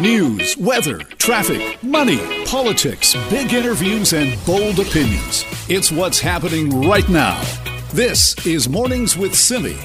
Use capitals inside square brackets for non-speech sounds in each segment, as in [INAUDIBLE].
News, weather, traffic, money, politics, big interviews, and bold opinions. It's what's happening right now. This is Mornings with Simi.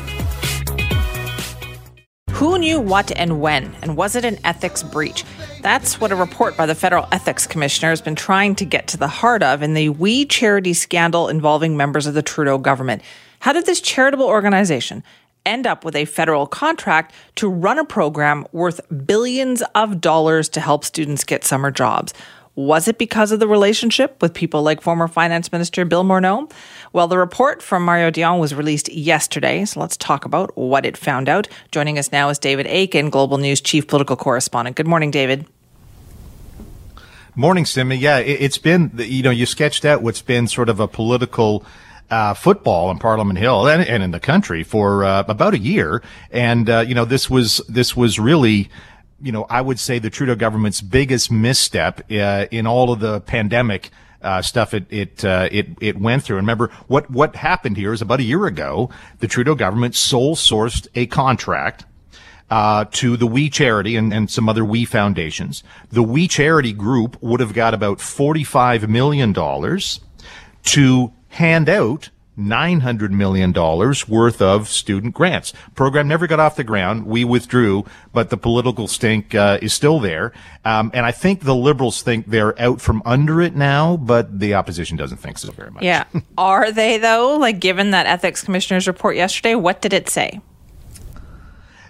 Who knew what and when, and was it an ethics breach? That's what a report by the Federal Ethics Commissioner has been trying to get to the heart of in the We Charity scandal involving members of the Trudeau government. How did this charitable organization end up with a federal contract to run a program worth billions of dollars to help students get summer jobs? Was it because of the relationship with people like former Finance Minister Bill Morneau? Well, the report from Mario Dion was released yesterday, so let's talk about what it found out. Joining us now is David Akin, Global News Chief Political Correspondent. Good morning, David. Morning, Simi. Yeah, it, has been, you know, you sketched out what's been sort of a political uh, football in Parliament Hill and, and in the country for uh, about a year. And, uh, you know, this was, this was really, you know, I would say the Trudeau government's biggest misstep uh, in all of the pandemic uh, stuff it it uh, it it went through. And remember what what happened here is about a year ago, the Trudeau government sole sourced a contract. Uh, to the We Charity and, and some other We foundations. The We Charity group would have got about $45 million to hand out $900 million worth of student grants. Program never got off the ground. We withdrew, but the political stink uh, is still there. Um, and I think the liberals think they're out from under it now, but the opposition doesn't think so very much. Yeah. [LAUGHS] Are they, though? Like, given that ethics commissioner's report yesterday, what did it say?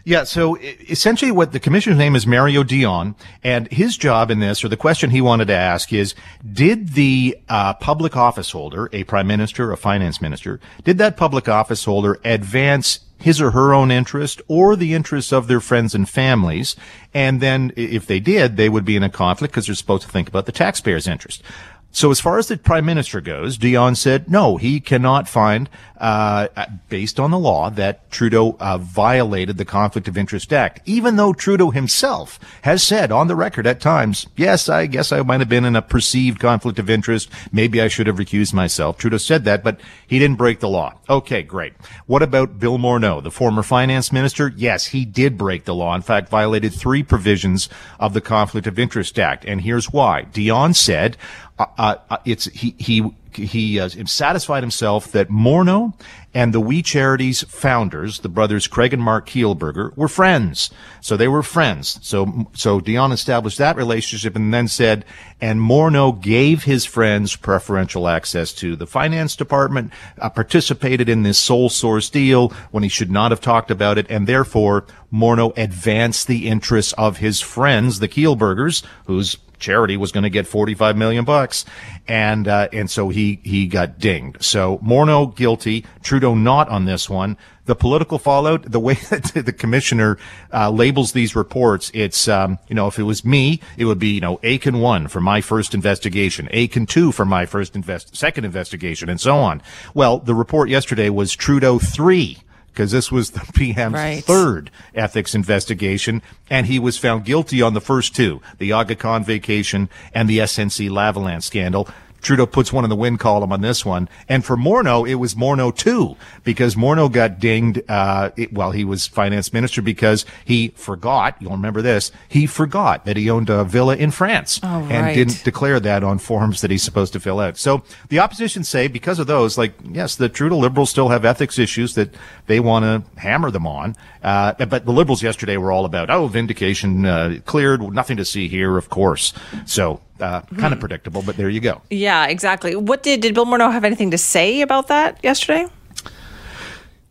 Yeah, so essentially what the commissioner's name is Mario Dion, and his job in this, or the question he wanted to ask is, did the uh, public office holder, a prime minister, a finance minister, did that public office holder advance his or her own interest or the interests of their friends and families. And then if they did, they would be in a conflict because they're supposed to think about the taxpayer's interest. So as far as the prime minister goes, Dion said no, he cannot find, uh, based on the law, that Trudeau uh, violated the Conflict of Interest Act, even though Trudeau himself has said on the record at times, yes, I guess I might have been in a perceived conflict of interest. Maybe I should have recused myself. Trudeau said that, but he didn't break the law. Okay, great. What about Bill Morneau, the former finance minister? Yes, he did break the law. In fact, violated three provisions of the Conflict of Interest Act. And here's why. Dion said, uh, uh, uh, it's he he he uh, satisfied himself that Morneau and the We Charities founders, the brothers Craig and Marc Kielburger, were friends. So they were friends. So so Dion established that relationship and then said, and Morneau gave his friends preferential access to the finance department, uh, participated in this sole source deal when he should not have talked about it, and therefore Morneau advanced the interests of his friends, the Kielburgers, whose charity was going to get 45 million bucks. And, uh, and so he, he got dinged. So Morneau guilty, Trudeau not on this one. The political fallout, the way [LAUGHS] that the commissioner, uh, labels these reports, it's, um, you know, if it was me, it would be, you know, Akin one for my first investigation, Akin two for my first invest, second investigation, and so on. Well, the report yesterday was Trudeau three because this was the [LAUGHS] PM's right. third ethics investigation, and he was found guilty on the first two, the Aga Khan vacation and the SNC Lavalin scandal. Trudeau puts one in the win column on this one. And for Morneau, it was Morneau too, because Morneau got dinged, uh, it, while he was finance minister because he forgot, you'll remember this, he forgot that he owned a villa in France oh, right. and didn't declare that on forms that he's supposed to fill out. So the opposition say because of those, like, yes, the Trudeau liberals still have ethics issues that they want to hammer them on. Uh, but the liberals yesterday were all about, oh, vindication, uh, cleared, nothing to see here, of course. So uh, kind of hmm. predictable, but there you go. Yeah, exactly. What did did Bill Morneau have anything to say about that yesterday?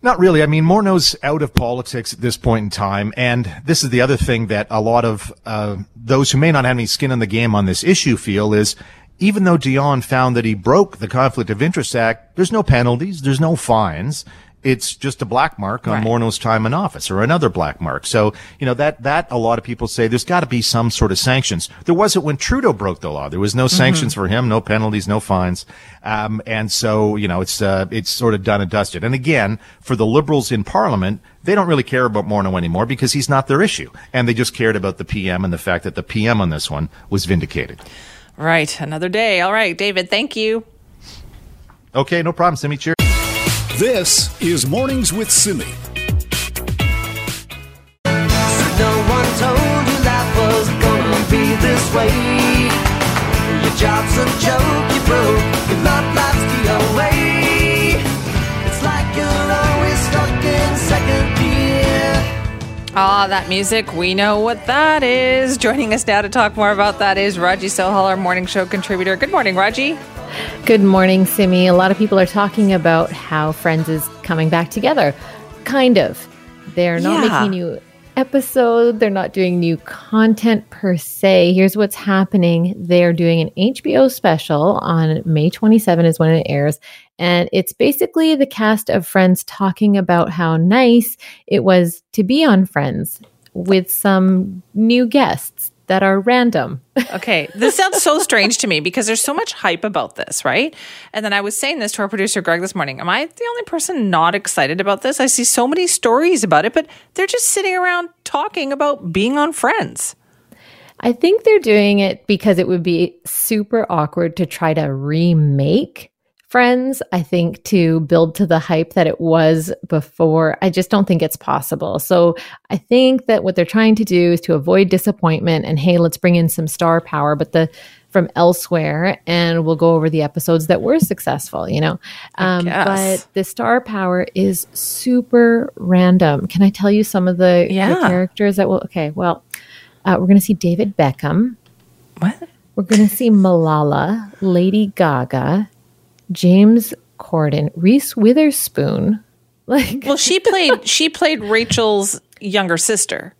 Not really. I mean, Morneau's out of politics at this point in time, and this is the other thing that a lot of uh, those who may not have any skin in the game on this issue feel is. Even though Dion found that he broke the Conflict of Interest Act, there's no penalties, there's no fines it's just a black mark on right. Morneau's time in office or another black mark. So, you know, that, that a lot of people say there's got to be some sort of sanctions. There wasn't when Trudeau broke the law. There was no mm-hmm. sanctions for him, no penalties, no fines. Um, and so, you know, it's, uh, it's sort of done and dusted. And again, for the liberals in parliament, they don't really care about Morneau anymore because he's not their issue. And they just cared about the PM and the fact that the PM on this one was vindicated. Right. Another day. All right, David, thank you. Okay, no problem, Simi. Cheers. This is Mornings with Simi. No one told you life was gonna Your job's a joke, you broke. Your love life's the away. It's like you're always stuck in second gear. Ah, that music, we know what that is. Joining us now to talk more about that is Raji Sohal, our morning show contributor. Good morning, Raji. Good morning, Simi. A lot of people are talking about how Friends is coming back together. Kind of. They're not Yeah. making new episode. They're not doing new content per se. Here's what's happening. They're doing an HBO special on May 27 is when it airs. And it's basically the cast of Friends talking about how nice it was to be on Friends with some new guests that are random. [LAUGHS] Okay, this sounds so strange to me because there's so much hype about this, right? And then I was saying this to our producer Greg this morning. Am I the only person not excited about this? I see so many stories about it, but they're just sitting around talking about being on Friends. I think they're doing it because it would be super awkward to try to remake Friends. I think to build to the hype that it was before. I just don't think it's possible. So I think that what they're trying to do is to avoid disappointment and hey, let's bring in some star power, but the from elsewhere and we'll go over the episodes that were successful, you know. Um, but the star power is super random. Can I tell you some of the, the characters that will okay, well, uh, we're going to see David Beckham. What? We're going to see Malala, Lady Gaga, James Corden, Reese Witherspoon. [LAUGHS] Like, Well, she played [LAUGHS] she played Rachel's younger sister.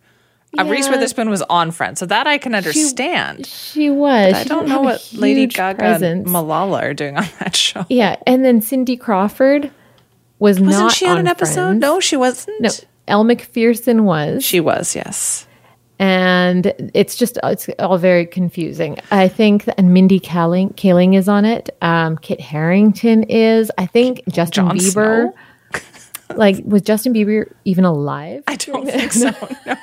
Uh, Reese Witherspoon was on Friends, so that I can understand. she was. I She don't know what Lady Gaga presence. and Malala are doing on that show. yeah, and then Cindy Crawford was Wasn't not she on, an episode? Friends. No, she wasn't. no. Elle Macpherson was. She was, yes. And it's just it's all very confusing. I think that, and Mindy Kaling, Kaling is on it. Um, Kit Harington is. I think Justin Jon Bieber. [LAUGHS] Like was Justin Bieber even alive? I don't think so. [LAUGHS] No.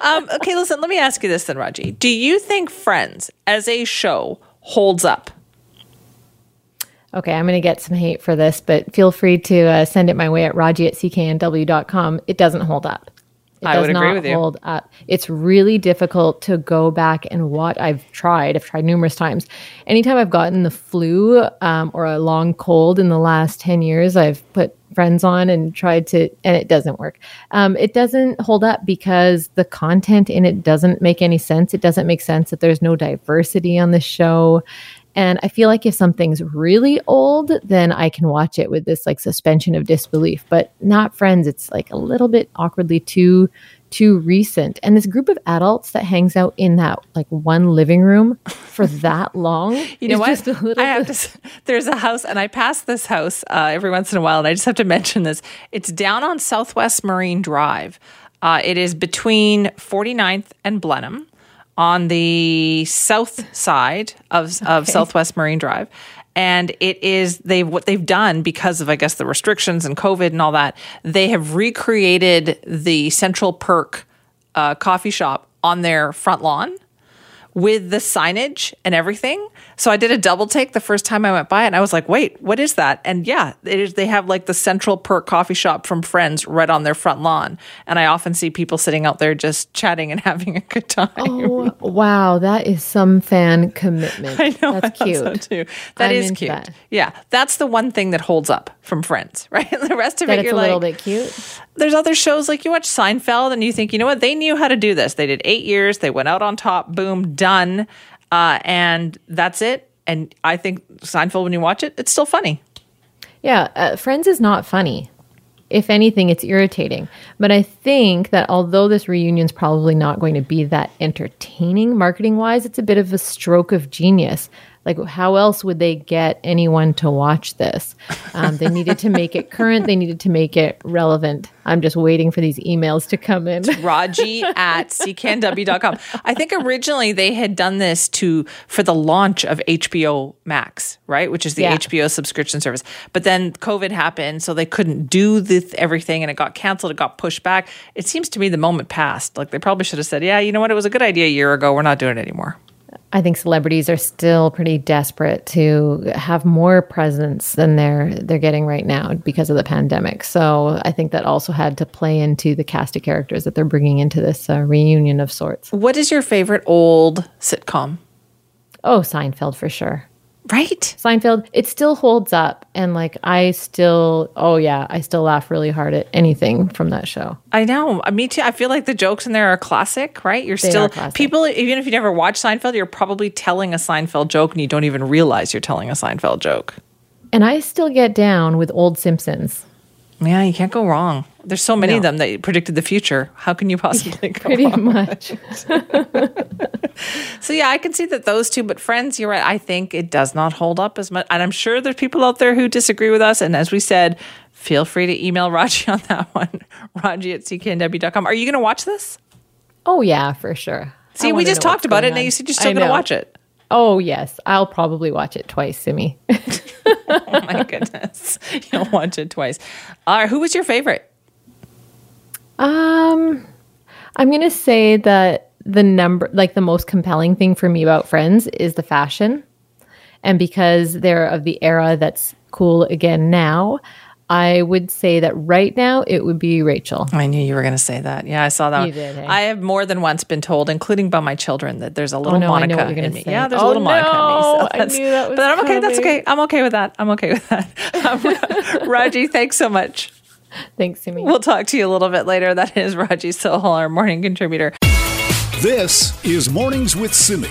Um, okay, listen. Let me ask you this then, Raji. Do you think Friends as a show holds up? Okay, I'm going to get some hate for this, but feel free to uh, send it my way at raji at cknw.com. It doesn't hold up. It I does would agree not with you. hold up. It's really difficult to go back and watch. I've tried. I've tried numerous times. Anytime I've gotten the flu um, or a long cold in the last 10 years, I've put friends on and tried to, and it doesn't work. Um, it doesn't hold up because the content in it doesn't make any sense. It doesn't make sense that there's no diversity on the show. And I feel like if something's really old, then I can watch it with this like suspension of disbelief. But not Friends. It's like a little bit awkwardly too too recent. And this group of adults that hangs out in that like one living room for [LAUGHS] that long. You know what? Just a little I have to. There's a house, and I pass this house uh, every once in a while, and I just have to mention this. It's down on Southwest Marine Drive. Uh, it is between 49th and Blenheim on the south side of, of Southwest Marine Drive. And it is they what they've done because of I guess the restrictions and COVID and all that. They have recreated the Central Perk uh, coffee shop on their front lawn with the signage and everything. So I did a double take the first time I went by it and I was like, wait, what is that? And yeah, it is they have like the Central Perk coffee shop from Friends right on their front lawn. And I often see people sitting out there just chatting and [LAUGHS] having a good time. Oh, wow, that is some fan commitment. [LAUGHS] I know That's I cute. so too. That is cute. that. Yeah, that's the one thing that holds up from Friends, [LAUGHS] right? the rest of That it, it's you're a like, little bit cute. there's other shows like you watch Seinfeld and you think, you know what, they knew how to do this. They did eight years, they went out on top, boom, done, uh, and that's it. And I think Seinfeld, when you watch it, it's still funny. Yeah, uh, Friends is not funny. If anything, it's irritating. But I think that although this reunion is probably not going to be that entertaining marketing wise, it's a bit of a stroke of genius. Like, how else would they get anyone to watch this? Um, they needed to make it current, they needed to make it relevant. I'm just waiting for these emails to come in. Raji at cknw.com. I think originally they had done this to for the launch of HBO Max, right? Which is the Yeah. HBO subscription service. But then COVID happened, so they couldn't do the everything and it got canceled, it got pushed back. It seems to me the moment passed. Like they probably should have said, Yeah, you know what? It was a good idea a year ago. We're not doing it anymore. I think celebrities are still pretty desperate to have more presence than they're they're getting right now because of the pandemic. So I think that also had to play into the cast of characters that they're bringing into this uh, reunion of sorts. What is your favorite old sitcom? Oh, Seinfeld for sure. Right? Seinfeld, it still holds up. And like, I still, oh yeah, I still laugh really hard at anything from that show. I know. Uh, Me too. I feel like the jokes in there are classic, right? You're They still people even if you never watched Seinfeld, you're probably telling a Seinfeld joke and you don't even realize you're telling a Seinfeld joke. And I still get down with old Simpsons. Yeah, you can't go wrong. There's so many No. of them that predicted the future. How can you possibly [LAUGHS] go Pretty wrong? much. [LAUGHS] So yeah, I can see that those two, but Friends, you're right. I think it does not hold up as much, and I'm sure there's people out there who disagree with us. And as we said, feel free to email [LAUGHS] Raji on that one, Raji at cknw.com. Are you going to watch this? Oh yeah, for sure. See, we just talked about it, going and now you said you're still I going to know. watch it. Oh yes, I'll probably watch it twice, Simi. [LAUGHS] [LAUGHS] Oh my goodness, you'll watch it twice. All right, who was your favorite? Um, I'm gonna say that the number, like the most compelling thing for me about Friends is the fashion, and because they're of the era that's cool again now, I would say that right now it would be Rachel. I knew you were going to say that. Yeah, I saw that. You did, hey? I have more than once been told, including by my children, that there's a little no, I know Monica what you're gonna in me. say. Yeah, there's a Oh, little Monica in me. no, So I that's- knew that was but I'm okay. That's okay. I'm okay with that. I'm okay with that. [LAUGHS] Um, [LAUGHS] Raji, thanks so much. Thanks, Simi. We'll talk to you a little bit later. That is Raji Sohal, our morning contributor. This is Mornings with Simi.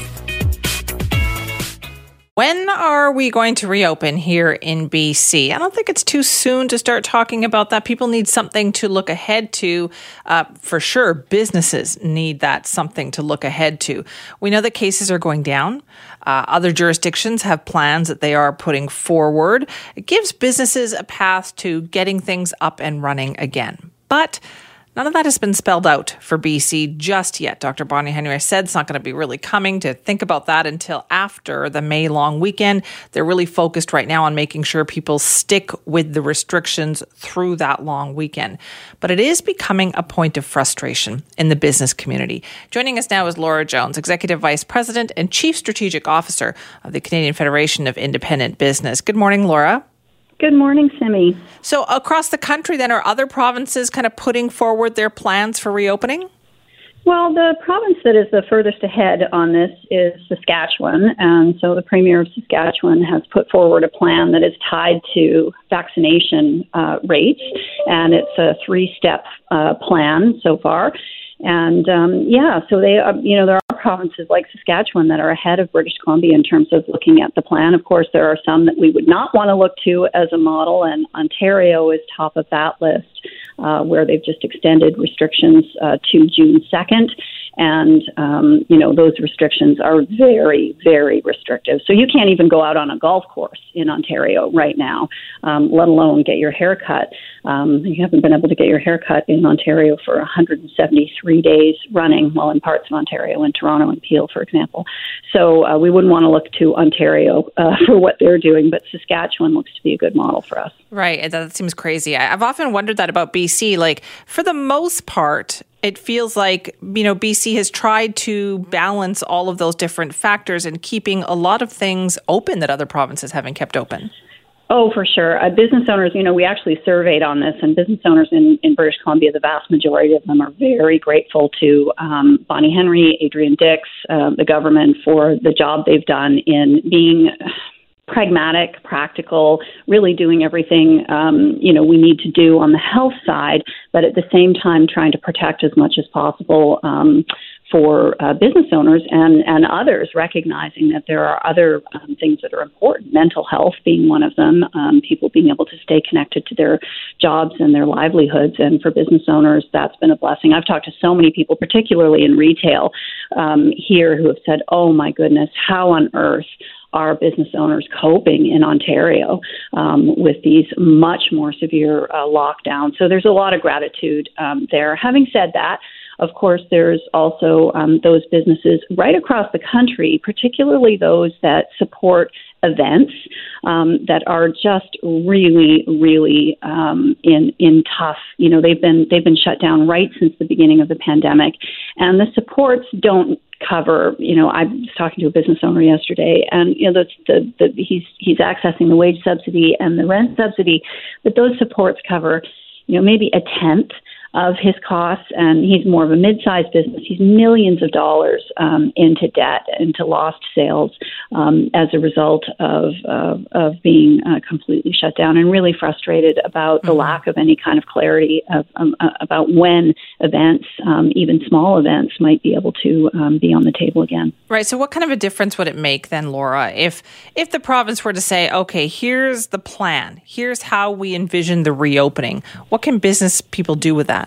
When are we going to reopen here in BC? I don't think it's too soon to start talking about that. People need something to look ahead to. Uh, for sure, businesses need that something to look ahead to. We know that cases are going down. Uh, other jurisdictions have plans that they are putting forward. It gives businesses a path to getting things up and running again. But None of that has been spelled out for BC just yet. Dr. Bonnie Henry said it's not going to be really coming to think about that until after the May long weekend. They're really focused right now on making sure people stick with the restrictions through that long weekend. But it is becoming a point of frustration in the business community. Joining us now is Laura Jones, Executive Vice President and Chief Strategic Officer of the Canadian Federation of Independent Business. Good morning, Laura. Good morning, Simi. So, across the country, then, are other provinces kind of putting forward their plans for reopening? Well, the province that is the furthest ahead on this is Saskatchewan. And so the Premier of Saskatchewan has put forward a plan that is tied to vaccination uh, rates. And it's a three step uh, plan so far. And um, yeah, so they, uh, you know, there are provinces like Saskatchewan that are ahead of British Columbia in terms of looking at the plan. Of course, there are some that we would not want to look to as a model, and Ontario is top of that list, uh, where they've just extended restrictions uh, to June 2nd. And, um, you know, those restrictions are very, very restrictive. So you can't even go out on a golf course in Ontario right now, um, let alone get your hair cut. Um, you haven't been able to get your hair cut in Ontario for 173 days running, well, in parts of Ontario, in Toronto and Peel, for example. So uh, we wouldn't want to look to Ontario uh, [LAUGHS] for what they're doing, but Saskatchewan looks to be a good model for us. Right. That seems crazy. I've often wondered that about BC. Like, for the most part, it feels like, you know, BC has tried to balance all of those different factors and keeping a lot of things open that other provinces haven't kept open. Oh, for sure. Uh, business owners, you know, we actually surveyed on this, and business owners in, in British Columbia, the vast majority of them are very grateful to um, Bonnie Henry, Adrian Dix, um, the government for the job they've done in being pragmatic, practical, really doing everything um, you know we need to do on the health side, but at the same time trying to protect as much as possible um, for uh, business owners and and others, recognizing that there are other um, things that are important, mental health being one of them, um, people being able to stay connected to their jobs and their livelihoods, and for business owners, that's been a blessing. I've talked to so many people, particularly in retail um, here, who have said, "Oh my goodness, how on earth." are business owners coping in Ontario um, with these much more severe uh, lockdowns. So there's a lot of gratitude um, there. Having said that, of course, there's also um, those businesses right across the country, particularly those that support events um, that are just really, really um, in in tough. You know, they've been they've been shut down right since the beginning of the pandemic, and the supports don't cover. You know, I was talking to a business owner yesterday, and you know, the, the, the he's he's accessing the wage subsidy and the rent subsidy, but those supports cover, you know, maybe a tenth of his costs, and he's more of a mid-sized business. He's millions of dollars um, into debt, into lost sales um, as a result of uh, of being uh, completely shut down, and really frustrated about the lack of any kind of clarity of, um, uh, about when events, um, even small events, might be able to um, be on the table again. Right. So, what kind of a difference would it make then, Laura, if if the province were to say, "Okay, here's the plan. Here's how we envision the reopening." What can business people do with that?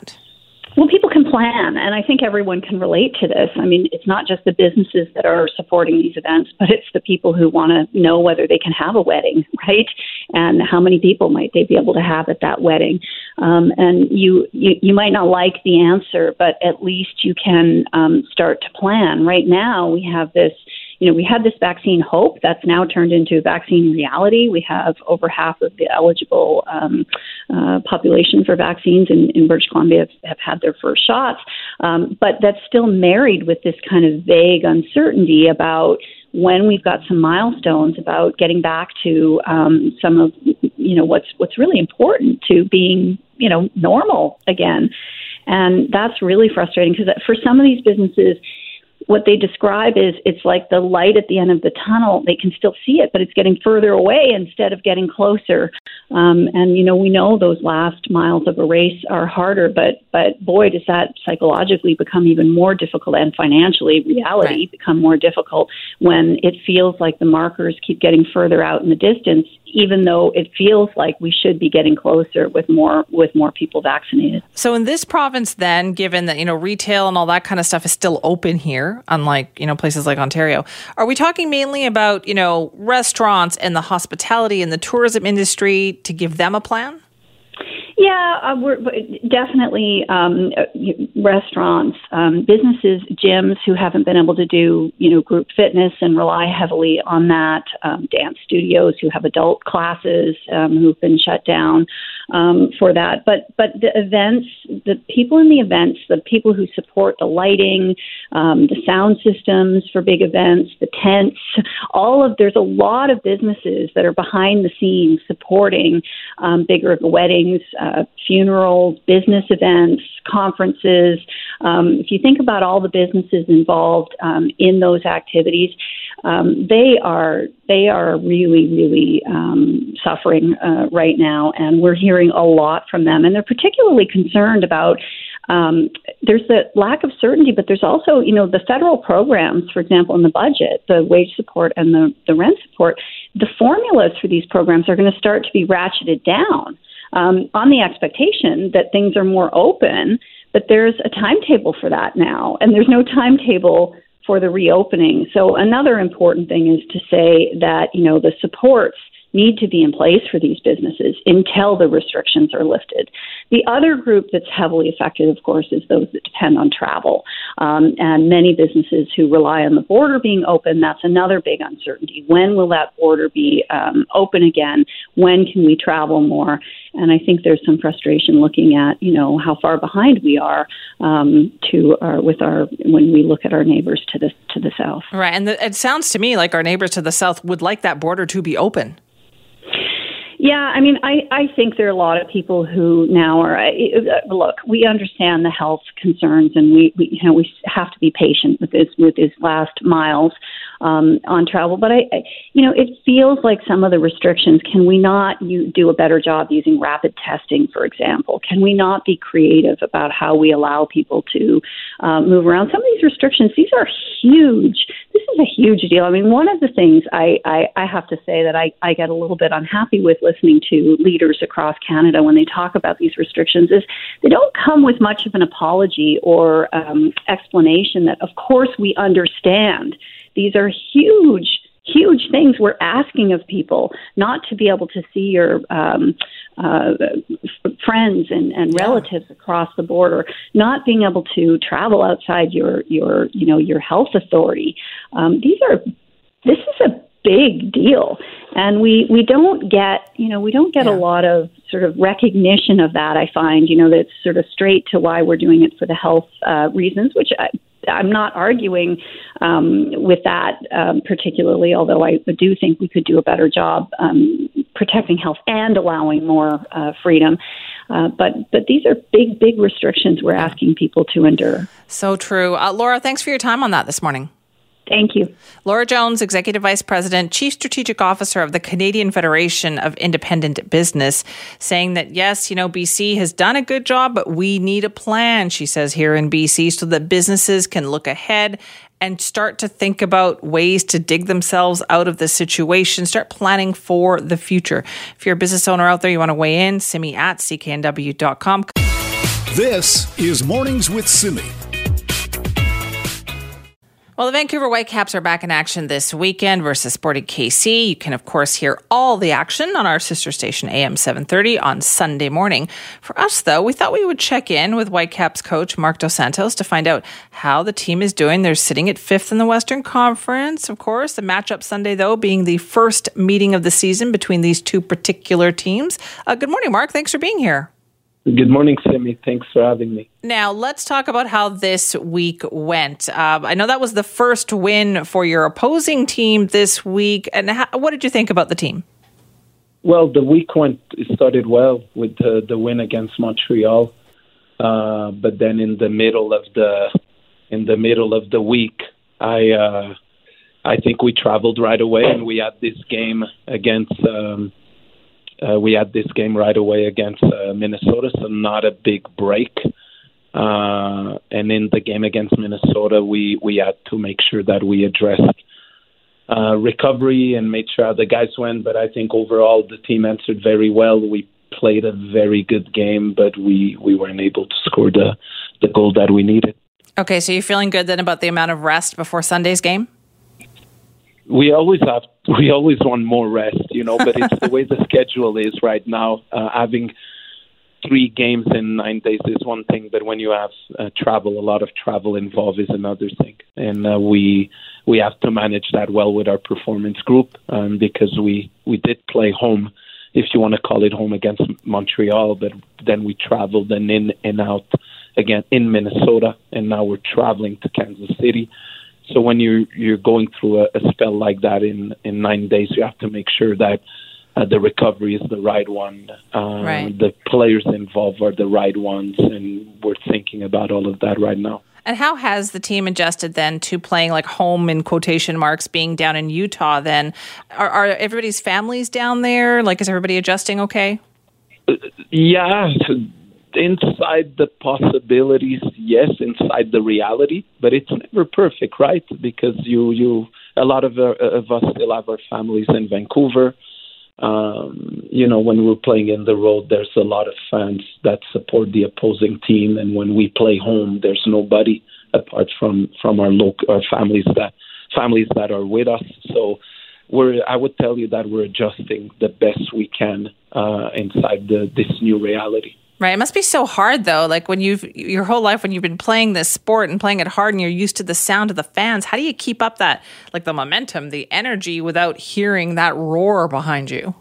Well, people can plan, and I think everyone can relate to this. I mean, it's not just the businesses that are supporting these events, but it's the people who want to know whether they can have a wedding, [LAUGHS] right? And how many people might they be able to have at that wedding? Um, and you, you you might not like the answer, but at least you can um, start to plan. Right now, we have this you know, we had this vaccine hope that's now turned into vaccine reality. We have over half of the eligible um, uh, population for vaccines in, in British Columbia have, have had their first shots, um, but that's still married with this kind of vague uncertainty about when we've got some milestones about getting back to um, some of you know what's what's really important to being you know normal again, and that's really frustrating because for some of these businesses what they describe is it's like the light at the end of the tunnel. They can still see it, but it's getting further away instead of getting closer. Um, and you know, we know those last miles of a race are harder, but but boy, does that psychologically become even more difficult, and financially, reality Right. become more difficult when it feels like the markers keep getting further out in the distance, even though it feels like we should be getting closer with more with more people vaccinated. So in this province, then, given that you know retail and all that kind of stuff is still open here, unlike you know places like Ontario, are we talking mainly about you know restaurants and the hospitality and the tourism industry to give them a plan? Yeah, uh, we're definitely um, uh, restaurants, um, businesses, gyms who haven't been able to do you know group fitness and rely heavily on that. Um, dance studios who have adult classes um, who've been shut down um, for that. But but the events, the people in the events, the people who support the lighting, um, the sound systems for big events, the tents, all of there's a lot of businesses that are behind the scenes supporting um, bigger weddings, uh, funerals, business events, conferences. Um, if you think about all the businesses involved um, in those activities, um, they are they are really really um, suffering uh, right now, and we're hearing a lot from them, and they're particularly concerned about. Um, there's the lack of certainty, but there's also, you know, the federal programs, for example, in the budget, the wage support and the, the rent support, the formulas for these programs are going to start to be ratcheted down um, on the expectation that things are more open, but there's a timetable for that now, and there's no timetable for the reopening. So another important thing is to say that you know the supports need to be in place for these businesses until the restrictions are lifted. The other group that's heavily affected, of course, is those that depend on travel. Um, and many businesses who rely on the border being open, that's another big uncertainty. When will that border be um, open again? When can we travel more? And I think there's some frustration looking at, you know, how far behind we are um, to our, with our when we look at our neighbors to the to the south. Right, and the, it sounds to me like our neighbors to the south would like that border to be open. Yeah, I mean, I, I think there are a lot of people who now are. Uh, look, we understand the health concerns, and we, we you know we have to be patient with this with these last miles um, on travel. But I, I, you know, it feels like some of the restrictions. Can we not you, do a better job using rapid testing, for example? Can we not be creative about how we allow people to uh, move around? Some of these restrictions, these are huge. This is a huge deal. I mean, one of the things I, I, I have to say that I, I get a little bit unhappy with listening to leaders across Canada when they talk about these restrictions is they don't come with much of an apology or um, explanation that, of course, we understand these are huge, huge things we're asking of people not to be able to see your um, uh, f- friends and, and relatives across the border, not being able to travel outside your your you know your health authority. Um, these are this is a big deal and we we don't get you know we don't get Yeah. a lot of sort of recognition of that i find you know that's sort of straight to why we're doing it for the health uh, reasons which I, I'm not arguing um, with that, um, particularly, although I do think we could do a better job um, protecting health and allowing more uh, freedom. Uh, but but these are big big restrictions we're asking people to endure. So true, uh, Laura. Thanks for your time on that this morning. Thank you. Laura Jones, Executive Vice President, Chief Strategic Officer of the Canadian Federation of Independent Business, saying that yes, you know, BC has done a good job, but we need a plan, she says, here in BC so that businesses can look ahead and start to think about ways to dig themselves out of the situation, start planning for the future. If you're a business owner out there, you want to weigh in, simi at cknw.com. This is Mornings with Simi. Well, the Vancouver Whitecaps are back in action this weekend versus Sporting KC. You can, of course, hear all the action on our sister station AM 730 on Sunday morning. For us, though, we thought we would check in with Whitecaps coach Marc Dos Santos to find out how the team is doing. They're sitting at fifth in the Western Conference, of course. The matchup Sunday, though, being the first meeting of the season between these two particular teams. Uh, good morning, Mark. Thanks for being here. Good morning, Simi. Thanks for having me. Now, let's talk about how this week went. Uh, I know that was the first win for your opposing team this week. And how, what did you think about the team? Well, the week went started well with the, the win against Montreal, uh, but then in the middle of the in the middle of the week, I uh, I think we traveled right away and we had this game against. Um, uh, we had this game right away against uh, Minnesota, so not a big break. Uh, and in the game against Minnesota, we we had to make sure that we addressed uh, recovery and made sure the guys went. But I think overall the team answered very well. We played a very good game, but we we weren't able to score the the goal that we needed. Okay, so you're feeling good then about the amount of rest before Sunday's game? We always have we always want more rest, you know, but it's the way the schedule is right now. Uh, having three games in nine days is one thing, but when you have uh, travel, a lot of travel involved is another thing, and uh, we we have to manage that well with our performance group um, because we we did play home, if you want to call it home against Montreal, but then we traveled and in and out again in Minnesota, and now we're traveling to Kansas City. So when you're you're going through a, a spell like that in in nine days, you have to make sure that uh, the recovery is the right one. Uh, Right. The players involved are the right ones, and we're thinking about all of that right now. And how has the team adjusted then to playing like home in quotation marks, being down in Utah? Then are, are everybody's families down there? Like, is everybody adjusting okay? Yeah, inside the possibilities, yes. Inside the reality, but it's never perfect, right? Because you you a lot of uh, of us still have our families in Vancouver. Um, you know, when we're playing in the road, there's a lot of fans that support the opposing team, and when we play home, there's nobody apart from from our local our families that families that are with us. So we're I would tell you that we're adjusting the best we can uh, inside the, this new reality. Right. It must be so hard though. Like when you've your whole life when you've been playing this sport and playing it hard and you're used to the sound of the fans. How do you keep up that like the momentum, the energy without hearing that roar behind you?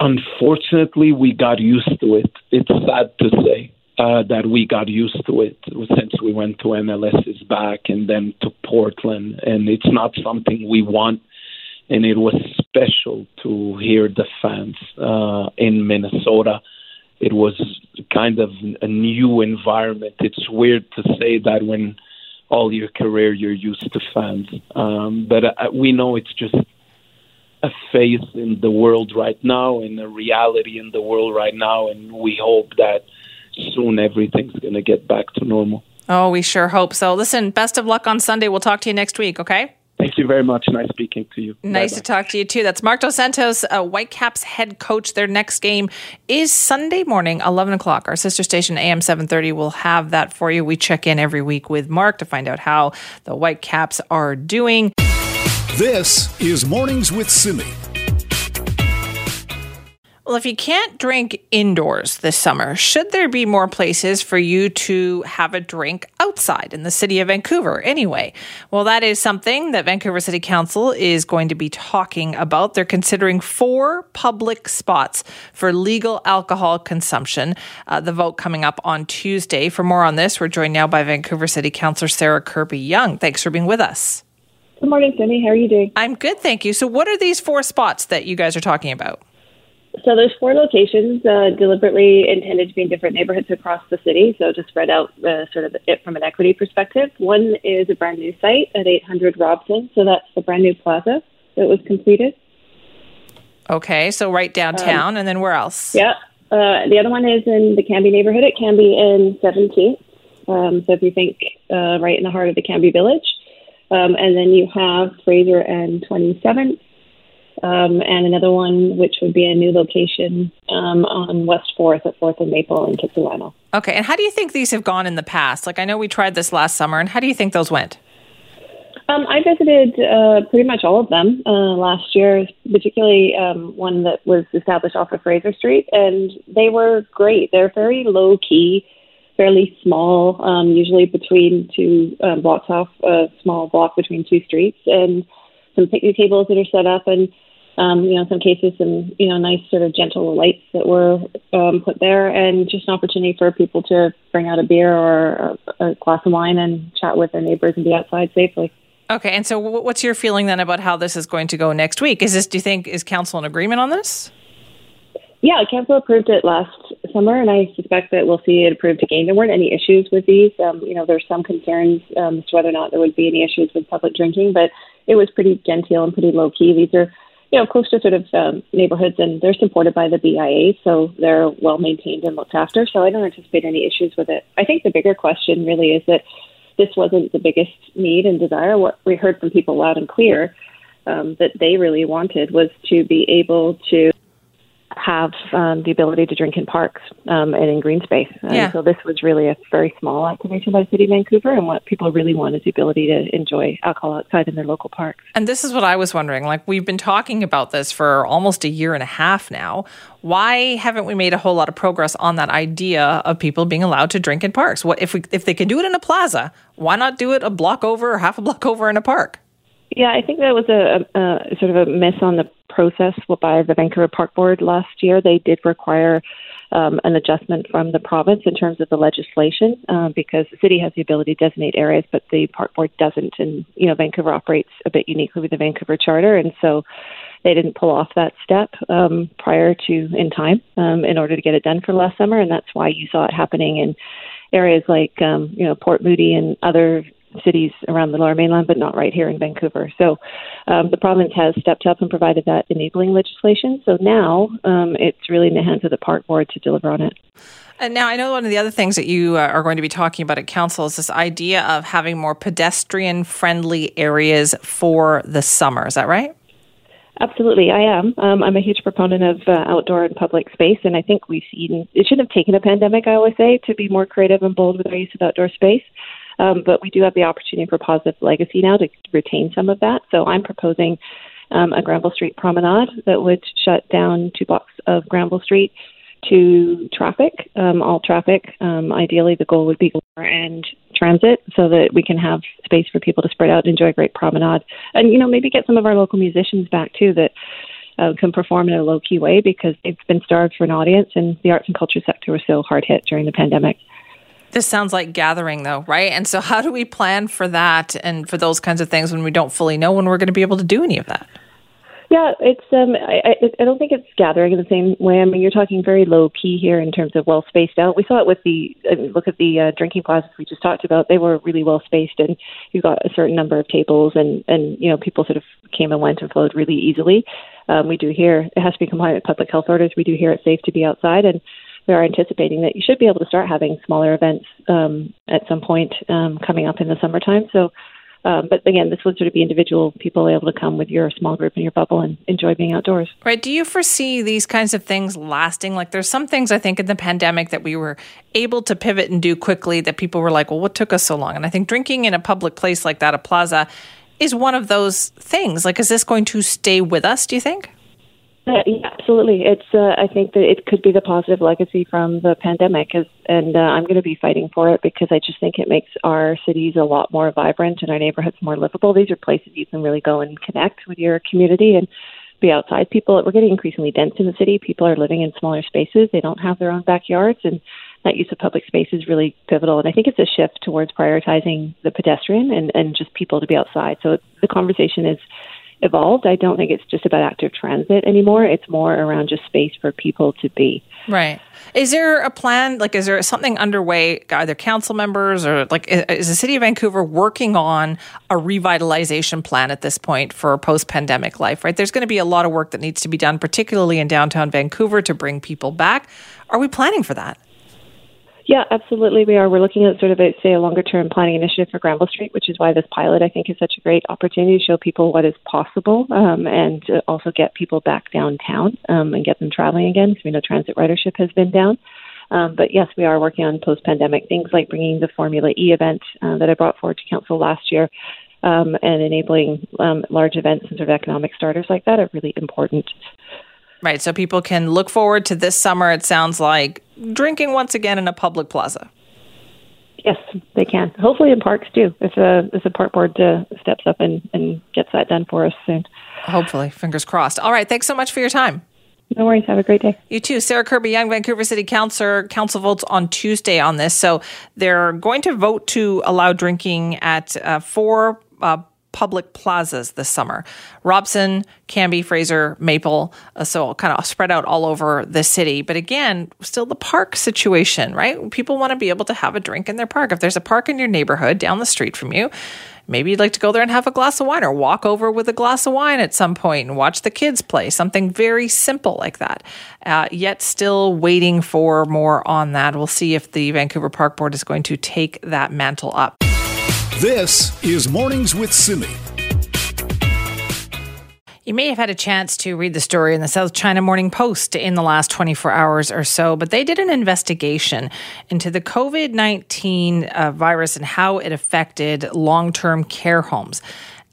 Unfortunately, we got used to it. It's sad to say uh, that we got used to it since we went to MLS's back and then to Portland, and it's not something we want. And it was special to hear the fans uh, in Minnesota. It was kind of a new environment. It's weird to say that when all your career you're used to fans, um, but uh, we know it's just a phase in the world right now and a reality in the world right now and we hope that soon everything's going to get back to normal. Oh, we sure hope so. Listen, best of luck on Sunday. We'll talk to you next week, okay? Thank you very much. Nice speaking to you. Nice Bye-bye. to talk to you too. That's Marc Dos Santos, uh, Whitecaps head coach. Their next game is Sunday morning, eleven o'clock. Our sister station AM seven thirty will have that for you. We check in every week with Mark to find out how the Whitecaps are doing. This is Mornings with Simi. Well, if you can't drink indoors this summer, should there be more places for you to have a drink outside in the city of Vancouver anyway? Well, that is something that Vancouver City Council is going to be talking about. They're considering four public spots for legal alcohol consumption. Uh, the vote coming up on Tuesday. For more on this, we're joined now by Vancouver City Councilor Sarah Kirby Yung. Thanks for being with us. Good morning, Cindy. How are you doing? I'm good, thank you. So, what are these four spots that you guys are talking about? So there's four locations uh, deliberately intended to be in different neighborhoods across the city, so to spread out uh, sort of it from an equity perspective. One is a brand new site at 800 Robson, so that's the brand new plaza that was completed. Okay, so right downtown, Um, and then where else? Yeah. Uh, the other one is in the Cambie neighborhood at Cambie in 17th. Um, so if you think uh, right in the heart of the Cambie village. Um, and then you have Fraser and 27th. Um, and another one, which would be a new location um, on West 4th at 4th and Maple in Kitsilano. Okay, and how do you think these have gone in the past? Like, I know we tried this last summer, and how do you think those went? Um, I visited uh, pretty much all of them uh, last year, particularly um, one that was established off of Fraser Street, and they were great. They're very low key, fairly small, um, usually between two um, blocks off a small block between two streets, and some picnic tables that are set up, and um, you know, in some cases, some you know, nice sort of gentle lights that were um, put there, and just an opportunity for people to bring out a beer or a, a glass of wine and chat with their neighbors and be outside safely. Okay, and so what's your feeling then about how this is going to go next week? Is this, do you think, is council in agreement on this? Yeah, council approved it last summer, and I suspect that we'll see it approved again. There weren't any issues with these. Um, you know, there's some concerns um, as to whether or not there would be any issues with public drinking, but it was pretty genteel and pretty low key. These are, you know, close to sort of um, neighborhoods, and they're supported by the BIA, so they're well maintained and looked after. So I don't anticipate any issues with it. I think the bigger question really is that this wasn't the biggest need and desire. What we heard from people loud and clear um, that they really wanted was to be able to have um, the ability to drink in parks um, and in green space. Yeah. so this was really a very small activation by the City of Vancouver, and what people really want is the ability to enjoy alcohol outside in their local parks. And this is what I was wondering. Like, we've been talking about this for almost a year and a half now. Why haven't we made a whole lot of progress on that idea of people being allowed to drink in parks? What if we if they can do it in a plaza? Why not do it a block over or half a block over in a park? Yeah, I think that was a, a, sort of a miss on the process by the Vancouver Park Board last year. They did require um, an adjustment from the province in terms of the legislation uh, because the city has the ability to designate areas, but the Park Board doesn't. And you know, Vancouver operates a bit uniquely with the Vancouver Charter, and so they didn't pull off that step um, prior to in time um, in order to get it done for last summer, and that's why you saw it happening in areas like um, you know Port Moody and other cities around the Lower Mainland, but not right here in Vancouver. So um, the province has stepped up and provided that enabling legislation. So now um, it's really in the hands of the park board to deliver on it. And now I know one of the other things that you uh, are going to be talking about at council is this idea of having more pedestrian friendly areas for the summer. Is that right? Absolutely, I am. Um, I'm a huge proponent of uh, outdoor and public space, and I think we've seen it shouldn't have taken a pandemic, I always say, to be more creative and bold with our use of outdoor space. Um, but we do have the opportunity for positive legacy now to retain some of that. So I'm proposing um, a Granville Street promenade that would shut down two blocks of Granville Street to traffic, um, all traffic. Um, ideally, the goal would be and transit so that we can have space for people to spread out and enjoy a great promenade. And, you know, maybe get some of our local musicians back too that uh, can perform in a low key way because they've been starved for an audience and the arts and culture sector was so hard hit during the pandemic. This sounds like gathering, though, right? And so, how do we plan for that and for those kinds of things when we don't fully know when we're going to be able to do any of that? Yeah, it's um, I, I don't think it's gathering in the same way. I mean, you're talking very low key here in terms of well spaced out. We saw it with the I mean, look at the uh, drinking plazas we just talked about. They were really well spaced, and you got a certain number of tables, and and you know people sort of came and went and flowed really easily. Um, we do here it has to be compliant with public health orders. We do here it's safe to be outside, and we are anticipating that you should be able to start having smaller events um, at some point um, coming up in the summertime. So. Um, but again, this would sort of be individual people able to come with your small group in your bubble and enjoy being outdoors. Right. Do you foresee these kinds of things lasting? Like, there's some things I think in the pandemic that we were able to pivot and do quickly that people were like, well, what took us so long? And I think drinking in a public place like that, a plaza, is one of those things. Like, is this going to stay with us, do you think? Uh, yeah, absolutely. It's. Uh, I think that it could be the positive legacy from the pandemic, as, and uh, I'm going to be fighting for it because I just think it makes our cities a lot more vibrant and our neighborhoods more livable. These are places you can really go and connect with your community and be outside. People, we're getting increasingly dense in the city. People are living in smaller spaces. They don't have their own backyards, and that use of public space is really pivotal. And I think it's a shift towards prioritizing the pedestrian and, and just people to be outside. So the conversation is evolved. I don't think it's just about active transit anymore. It's more around just space for people to be. Right. Is there a plan? Like, is there something underway? Either council members or like, is the city of Vancouver working on a revitalization plan at this point for post-pandemic life? Right. There's going to be a lot of work that needs to be done, particularly in downtown Vancouver, to bring people back. Are we planning for that? Yeah, absolutely. We are. We're looking at sort of a, say a longer term planning initiative for Granville Street, which is why this pilot I think is such a great opportunity to show people what is possible um, and also get people back downtown um, and get them traveling again. Because we know transit ridership has been down. Um, but yes, we are working on post pandemic things like bringing the Formula E event uh, that I brought forward to council last year. Um, and enabling um, large events and sort of economic starters like that are really important. Right. So people can look forward to this summer, it sounds like, drinking once again in a public plaza. Yes, they can. Hopefully in parks too, if the, if the park board uh, steps up and, and gets that done for us soon. Hopefully. Fingers crossed. All right. Thanks so much for your time. No worries. Have a great day. You too. Sarah Kirby Yung, Vancouver City Councilor. Council votes on Tuesday on this. So they're going to vote to allow drinking at uh, four uh, public plazas this summer Robson, Cambie, Fraser, Maple. Uh, so kind of spread out all over the city. But again, still the park situation, right? People want to be able to have a drink in their park. If there's a park in your neighborhood down the street from you, maybe you'd like to go there and have a glass of wine or walk over with a glass of wine at some point and watch the kids play, something very simple like that. Uh, yet still waiting for more on that. We'll see if the Vancouver Park Board is going to take that mantle up. This is Mornings with Simi. You may have had a chance to read the story in the South China Morning Post in the last 24 hours or so, but they did an investigation into the COVID 19 uh, virus and how it affected long term care homes.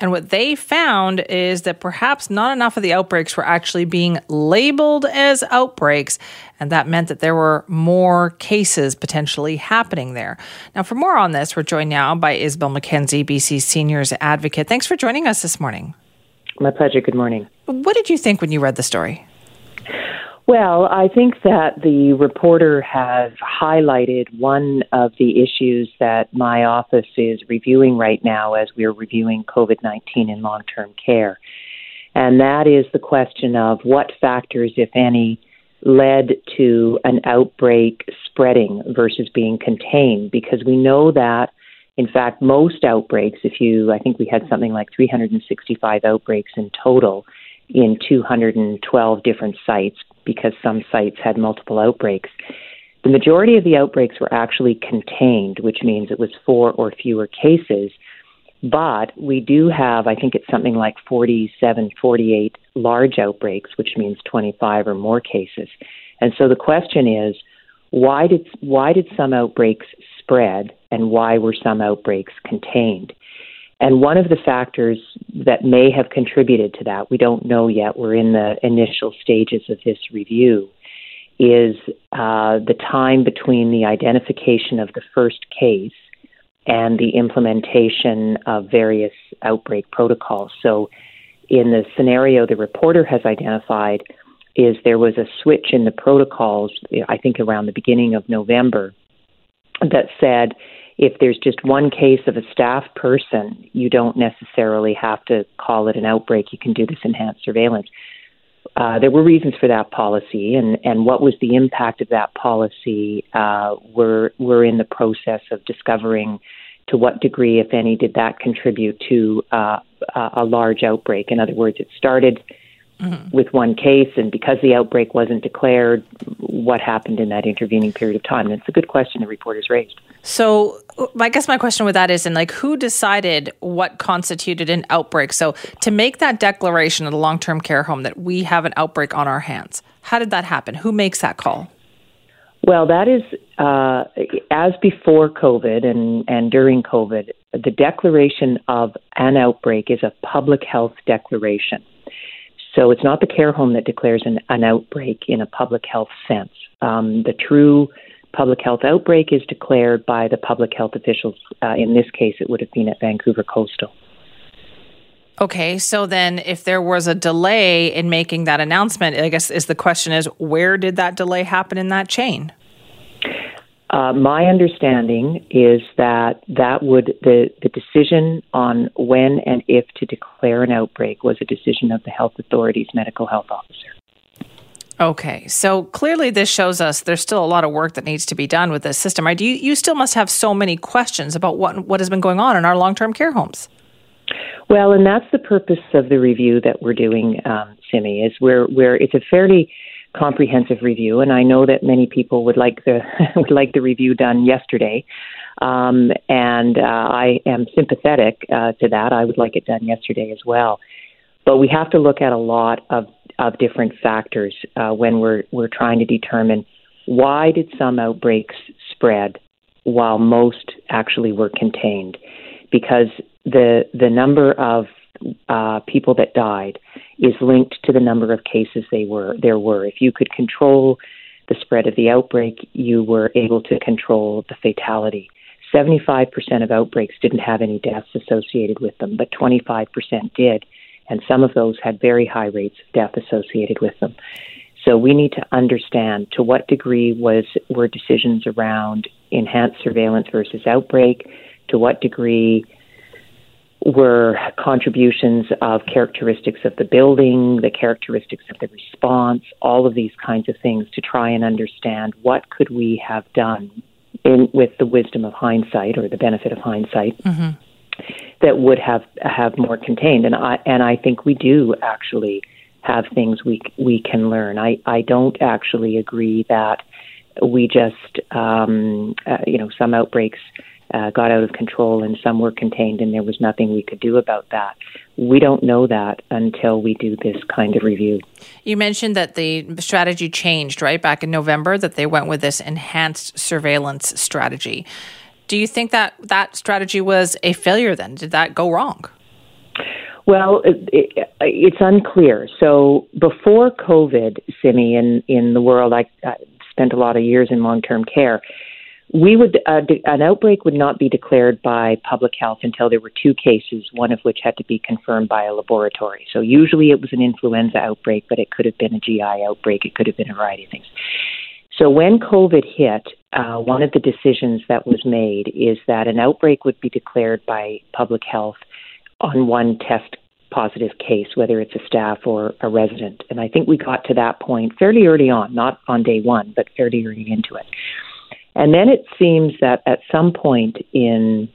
And what they found is that perhaps not enough of the outbreaks were actually being labeled as outbreaks. And that meant that there were more cases potentially happening there. Now, for more on this, we're joined now by Isobel Mackenzie, BC Seniors Advocate. Thanks for joining us this morning. My pleasure. Good morning. What did you think when you read the story? Well, I think that the reporter has highlighted one of the issues that my office is reviewing right now as we're reviewing COVID 19 in long term care. And that is the question of what factors, if any, led to an outbreak spreading versus being contained. Because we know that in fact, most outbreaks, if you, I think we had something like 365 outbreaks in total in 212 different sites because some sites had multiple outbreaks. The majority of the outbreaks were actually contained, which means it was four or fewer cases. But we do have, I think it's something like 47, 48 large outbreaks, which means 25 or more cases. And so the question is, why did why did some outbreaks spread and why were some outbreaks contained? And one of the factors that may have contributed to that, we don't know yet, we're in the initial stages of this review, is uh, the time between the identification of the first case and the implementation of various outbreak protocols. So, in the scenario the reporter has identified, is there was a switch in the protocols, I think around the beginning of November, that said if there's just one case of a staff person, you don't necessarily have to call it an outbreak. You can do this enhanced surveillance. Uh, there were reasons for that policy, and, and what was the impact of that policy? Uh, we're, we're in the process of discovering to what degree, if any, did that contribute to uh, a large outbreak. In other words, it started mm-hmm. with one case, and because the outbreak wasn't declared, what happened in that intervening period of time? And it's a good question the reporters raised. So, I guess my question with that is, and like, who decided what constituted an outbreak? So, to make that declaration at a long-term care home that we have an outbreak on our hands, how did that happen? Who makes that call? Well, that is uh, as before COVID and, and during COVID, the declaration of an outbreak is a public health declaration. So it's not the care home that declares an, an outbreak in a public health sense. Um, the true public health outbreak is declared by the public health officials. Uh, in this case, it would have been at Vancouver Coastal. Okay, so then if there was a delay in making that announcement, I guess is the question is where did that delay happen in that chain? Uh, my understanding is that that would the the decision on when and if to declare an outbreak was a decision of the health authority's medical health officer. Okay, so clearly this shows us there's still a lot of work that needs to be done with this system. Right? You you still must have so many questions about what what has been going on in our long term care homes. Well, and that's the purpose of the review that we're doing, um, Simi. Is where where it's a fairly comprehensive review, and I know that many people would like the [LAUGHS] would like the review done yesterday. Um, and uh, I am sympathetic uh, to that. I would like it done yesterday as well. But we have to look at a lot of, of different factors uh, when we're we're trying to determine why did some outbreaks spread while most actually were contained. Because the the number of uh, people that died is linked to the number of cases they were there were. If you could control the spread of the outbreak, you were able to control the fatality. 75% of outbreaks didn't have any deaths associated with them, but 25% did, and some of those had very high rates of death associated with them. So we need to understand to what degree was were decisions around enhanced surveillance versus outbreak, to what degree were contributions of characteristics of the building, the characteristics of the response, all of these kinds of things to try and understand what could we have done in, with the wisdom of hindsight or the benefit of hindsight Mm-hmm. that would have have more contained. And I and I think we do actually have things we we can learn. I I don't actually agree that we just um, uh, you know some outbreaks uh, got out of control and some were contained and there was nothing we could do about that. We don't know that until we do this kind of review. You mentioned that the strategy changed, right? Back in November, that they went with this enhanced surveillance strategy. Do you think that that strategy was a failure then? Did that go wrong? Well, it, it, it's unclear. So before COVID, Simi, in, in the world, I, I spent a lot of years in long term care. We would uh, de- an outbreak would not be declared by public health until there were two cases, one of which had to be confirmed by a laboratory. So usually it was an influenza outbreak, but it could have been a GI outbreak. It could have been a variety of things. So when COVID hit, uh, one of the decisions that was made is that an outbreak would be declared by public health on one test positive case, whether it's a staff or a resident. And I think we got to that point fairly early on, not on day one, but fairly early into it. And then it seems that at some point in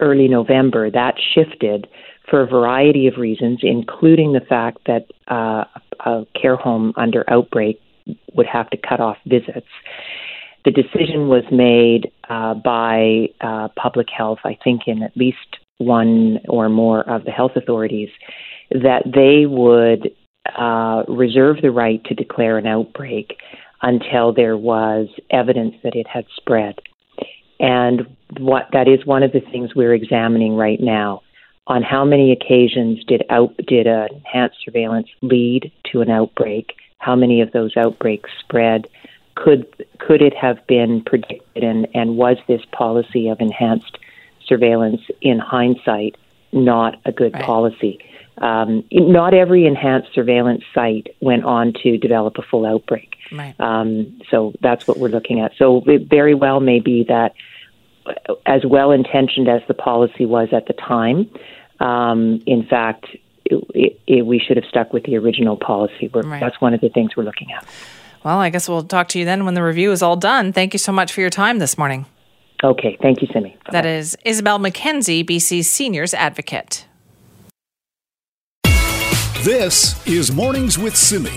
early November, that shifted for a variety of reasons, including the fact that uh, a care home under outbreak would have to cut off visits. The decision was made uh, by uh, public health, I think, in at least one or more of the health authorities, that they would uh, reserve the right to declare an outbreak until there was evidence that it had spread. And what that is one of the things we're examining right now. On how many occasions did out did a enhanced surveillance lead to an outbreak? How many of those outbreaks spread? Could could it have been predicted? And and was this policy of enhanced surveillance in hindsight not a good Right. policy? Um, not every enhanced surveillance site went on to develop a full outbreak. Right. Um, so that's what we're looking at. So it very well may be that, uh, as well intentioned as the policy was at the time, um, in fact, it, it, it, we should have stuck with the original policy. We're, Right. That's one of the things we're looking at. Well, I guess we'll talk to you then when the review is all done. Thank you so much for your time this morning. Okay, thank you, Simi. That is Isobel Mackenzie, BC's seniors advocate. This is Mornings with Simi.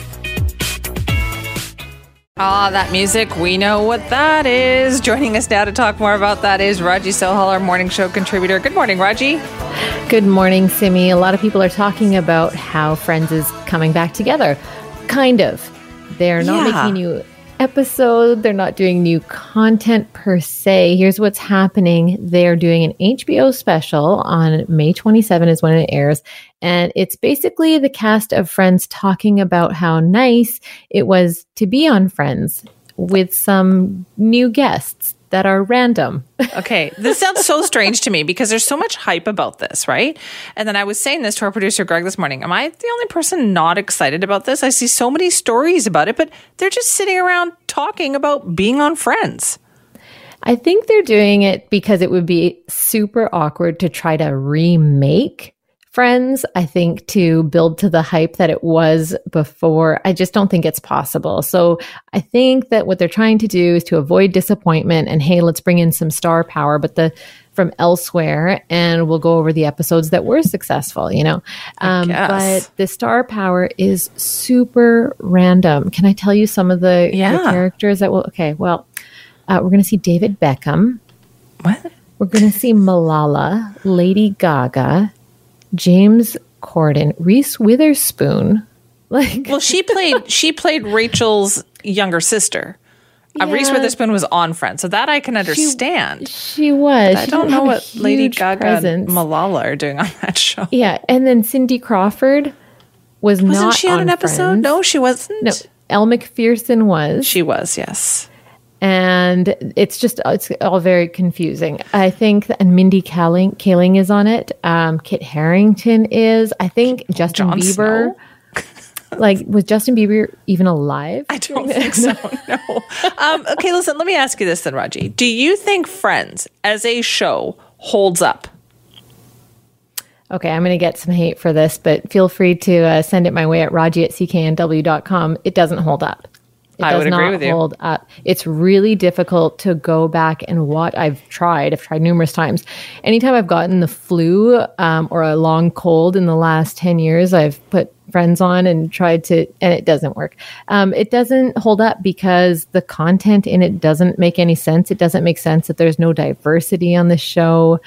Ah, that music, we know what that is. Joining us now to talk more about that is Raji Sohal, our morning show contributor. Good morning, Raji. Good morning, Simi. A lot of people are talking about how Friends is coming back together. Kind of. They're not Yeah. making you episode. They're not doing new content per se. Here's what's happening. They're doing an HBO special on May 27 is when it airs. And it's basically the cast of Friends talking about how nice it was to be on Friends with some new guests that are random. Okay, this sounds so [LAUGHS] strange to me because there's so much hype about this, right? And then I was saying this to our producer Greg this morning. Am I the only person not excited about this? I see so many stories about it, but they're just sitting around talking about being on Friends. I think they're doing it because it would be super awkward to try to remake Friends. I think to build to the hype that it was before, I just don't think it's possible. So I think that what they're trying to do is to avoid disappointment and hey, let's bring in some star power, but the from elsewhere and we'll go over the episodes that were successful, you know. Um, but the star power is super random. Can I tell you some of the, the characters that will? Okay, well, uh, we're going to see David Beckham. What? We're going to see Malala, Lady Gaga, James Corden, Reese Witherspoon. [LAUGHS] Like, Well, she played [LAUGHS] she played Rachel's younger sister. Uh, Reese Witherspoon was on Friends, so that I can understand. she was. I She don't know what Lady Gaga presence. and Malala are doing on that show. Yeah, and then Cindy Crawford was Wasn't not she on, an episode? Friends. No, she wasn't. No, Elle Macpherson was. She was, yes. And it's just it's all very confusing. I think and Mindy Kaling, Kaling is on it. Um, Kit Harington is. I think Justin Jon Bieber. [LAUGHS] Like was Justin Bieber even alive? I don't think so. [LAUGHS] No. Um, okay, listen. Let me ask you this then, Raji. Do you think Friends as a show holds up? Okay, I'm going to get some hate for this, but feel free to uh, send it my way at raji at cknw.com. It doesn't hold up. It I does not with you. hold up. It's really difficult to go back and what I've tried. I've tried numerous times. Anytime I've gotten the flu um, or a long cold in the last 10 years, I've put friends on and tried to, and it doesn't work. Um, it doesn't hold up because the content in it doesn't make any sense. It doesn't make sense that there's no diversity on the show.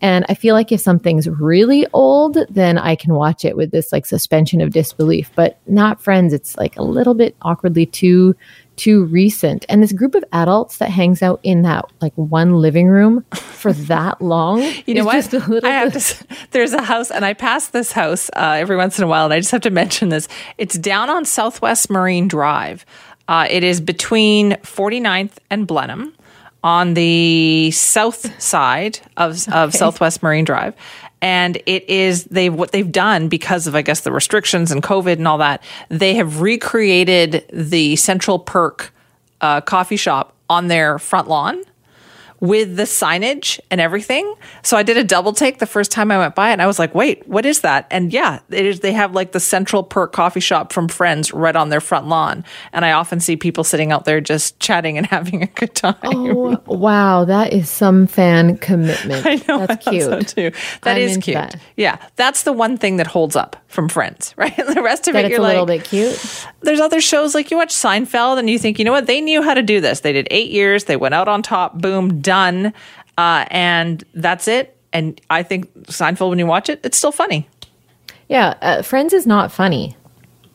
And I feel like if something's really old, then I can watch it with this like suspension of disbelief, but not friends. It's like a little bit awkwardly too too recent. And this group of adults that hangs out in that like one living room [LAUGHS] for that long. You know what? Just a little I have to. There's a house, and I pass this house uh, every once in a while, and I just have to mention this. It's down on Southwest Marine Drive. Uh, it is between 49th and Blenheim on the south side of, of Southwest Marine Drive. And it is they what they've done because of I guess the restrictions and COVID and all that. They have recreated the Central Perk uh, coffee shop on their front lawn with the signage and everything. So I did a double take the first time I went by and I was like, wait, what is that? And yeah, it is, they have like the Central Perk coffee shop from Friends right on their front lawn. And I often see people sitting out there just chatting and [LAUGHS] having a good time. Oh, wow. That is some fan [LAUGHS] commitment. I know. That's I cute. so too. That I'm is cute. that. Yeah. That's the one thing that holds up from Friends, [LAUGHS] right? the rest of That it, you're like, a little bit cute. there's other shows like you watch Seinfeld and you think, you know what, they knew how to do this. They did eight years, they went out on top, boom, done, uh, and that's it. And I think Seinfeld, when you watch it, it's still funny. Yeah, uh, Friends is not funny.